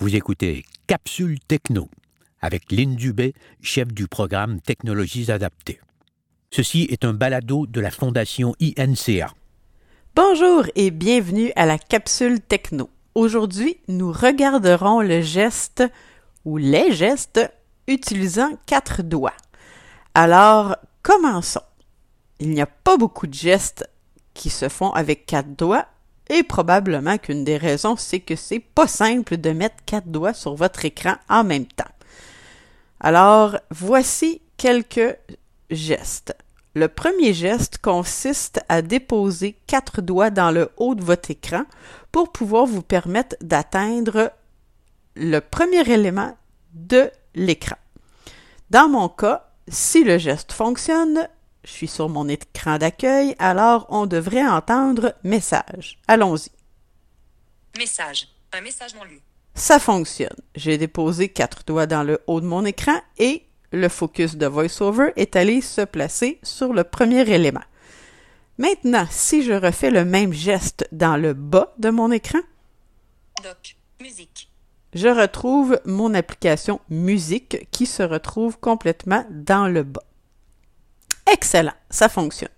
Vous écoutez Capsule Techno avec Lynn Dubé, chef du programme Technologies adaptées. Ceci est un balado de la Fondation INCA. Bonjour et bienvenue à la Capsule Techno. Aujourd'hui, nous regarderons le geste ou les gestes utilisant quatre doigts. Alors, commençons. Il n'y a pas beaucoup de gestes qui se font avec quatre doigts et probablement qu'une des raisons, c'est que c'est pas simple de mettre quatre doigts sur votre écran en même temps. Alors, voici quelques gestes. Le premier geste consiste à déposer quatre doigts dans le haut de votre écran pour pouvoir vous permettre d'atteindre le premier élément de l'écran. Dans mon cas, si le geste fonctionne, je suis sur mon écran d'accueil, alors on devrait entendre message. Allons-y. Message. Un message non lu. Ça fonctionne. J'ai déposé quatre doigts dans le haut de mon écran et le focus de VoiceOver est allé se placer sur le premier élément. Maintenant, si je refais le même geste dans le bas de mon écran, Doc. Musique. je retrouve mon application musique qui se retrouve complètement dans le bas. Excellent, ça fonctionne.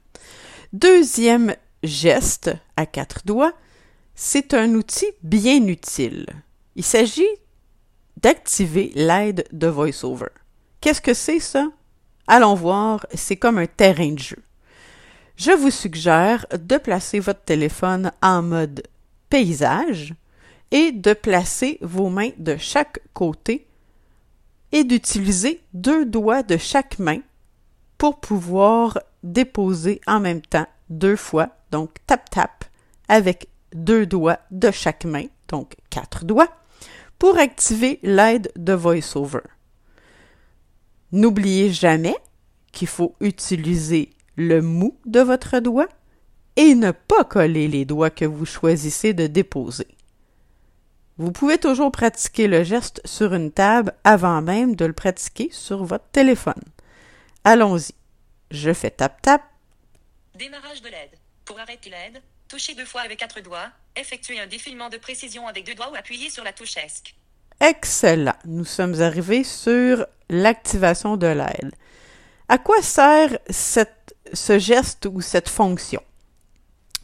Deuxième geste à quatre doigts, c'est un outil bien utile. Il s'agit d'activer l'aide de VoiceOver. Qu'est-ce que c'est ça? Allons voir, c'est comme un terrain de jeu. Je vous suggère de placer votre téléphone en mode paysage et de placer vos mains de chaque côté et d'utiliser deux doigts de chaque main pour pouvoir déposer en même temps deux fois, donc tap-tap, avec deux doigts de chaque main, donc quatre doigts, pour activer l'aide de VoiceOver. N'oubliez jamais qu'il faut utiliser le mou de votre doigt et ne pas coller les doigts que vous choisissez de déposer. Vous pouvez toujours pratiquer le geste sur une table avant même de le pratiquer sur votre téléphone. Allons-y. Je fais tap-tap. Démarrage de l'aide. Pour arrêter l'aide, touchez deux fois avec quatre doigts. Effectuez un défilement de précision avec deux doigts ou appuyez sur la touche ESC. Excellent. Nous sommes arrivés sur l'activation de l'aide. À quoi sert cette- ce geste ou cette fonction?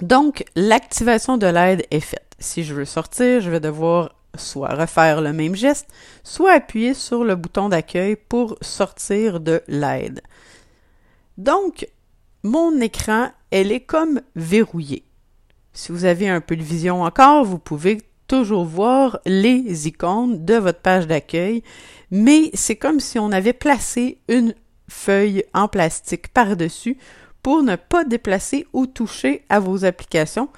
Donc, l'activation de l'aide est faite. Si je veux sortir, je vais devoir soit refaire le même geste, soit appuyer sur le bouton d'accueil pour sortir de l'aide. Donc, mon écran, elle est comme verrouillée. Si vous avez un peu de vision encore, vous pouvez toujours voir les icônes de votre page d'accueil, mais c'est comme si on avait placé une feuille en plastique par-dessus pour ne pas déplacer ou toucher à vos applications.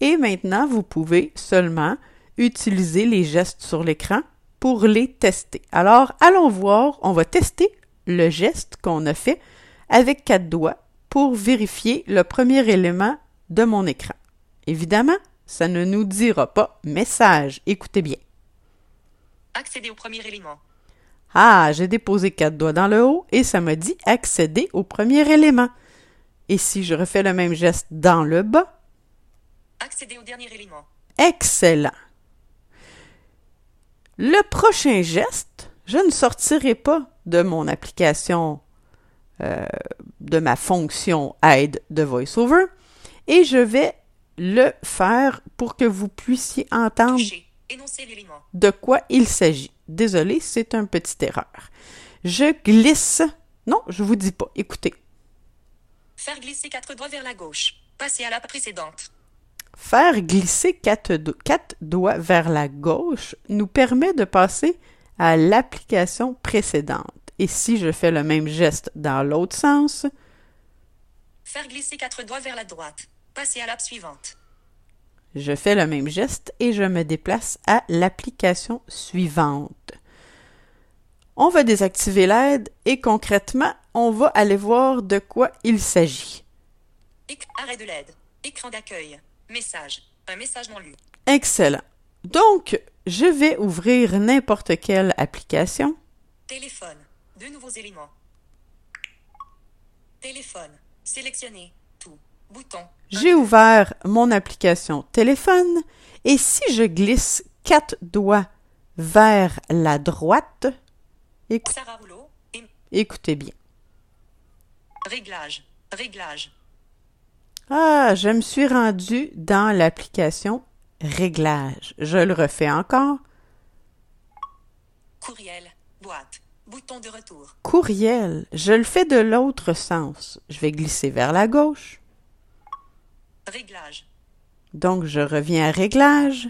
Et maintenant, vous pouvez seulement utiliser les gestes sur l'écran pour les tester. Alors, allons voir, on va tester le geste qu'on a fait avec quatre doigts pour vérifier le premier élément de mon écran. Évidemment, ça ne nous dira pas message. Écoutez bien. Accédez au premier élément. Ah, j'ai déposé quatre doigts dans le haut et ça me dit accéder au premier élément. Et si je refais le même geste dans le bas, Accédez au dernier élément. excellent. Le prochain geste, je ne sortirai pas de mon application, euh, de ma fonction aide de VoiceOver, et je vais le faire pour que vous puissiez entendre de quoi il s'agit. Désolé, c'est une petite erreur. Je glisse. Non, je vous dis pas. Écoutez. Faire glisser quatre doigts vers la gauche. Passez à la précédente. Faire glisser quatre, do- quatre doigts vers la gauche nous permet de passer à l'application précédente. Et si je fais le même geste dans l'autre sens, Faire glisser quatre doigts vers la droite. Passez à l'app suivante. je fais le même geste et je me déplace à l'application suivante. On va désactiver l'aide et concrètement, on va aller voir de quoi il s'agit. Arrêt de l'aide. Écran d'accueil. Message. Un message non lu. Excellent. Donc, je vais ouvrir n'importe quelle application. Téléphone. Deux nouveaux éléments. Téléphone. Sélectionnez. Tout. Bouton. J'ai ouvert mon application téléphone et si je glisse quatre doigts vers la droite. Rouleau. Écoutez bien. Réglage. Réglage. Ah, je me suis rendu dans l'application Réglages. Je le refais encore. Courriel. Boîte. Bouton de retour. Courriel. Je le fais de l'autre sens. Je vais glisser vers la gauche. Réglage. Donc, je reviens à Réglages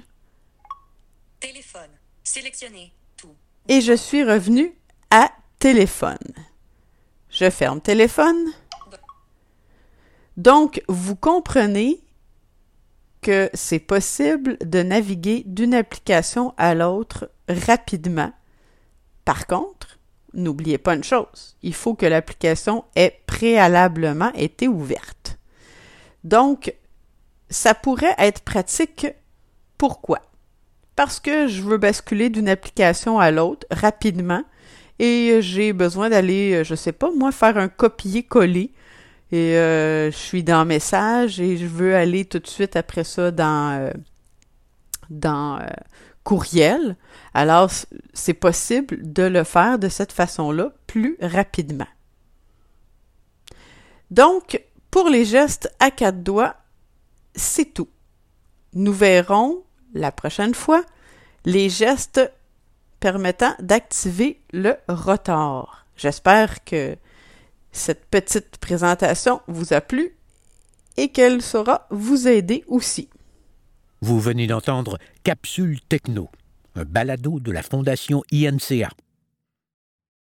Téléphone. Sélectionner. Tout. et je suis revenu à Téléphone. Je ferme Téléphone. Donc, vous comprenez que c'est possible de naviguer d'une application à l'autre rapidement. Par contre, n'oubliez pas une chose, il faut que l'application ait préalablement été ouverte. Donc, ça pourrait être pratique. Pourquoi? Parce que je veux basculer d'une application à l'autre rapidement et j'ai besoin d'aller, je sais pas, moi, faire un copier-coller et euh, je suis dans Message et je veux aller tout de suite après ça dans, euh, euh, Courriel. Alors, c'est possible de le faire de cette façon-là plus rapidement. Donc, pour les gestes à quatre doigts, c'est tout. Nous verrons la prochaine fois les gestes permettant d'activer le rotor. J'espère que cette petite présentation vous a plu et qu'elle saura vous aider aussi. Vous venez d'entendre Capsule Techno, un balado de la Fondation INCA.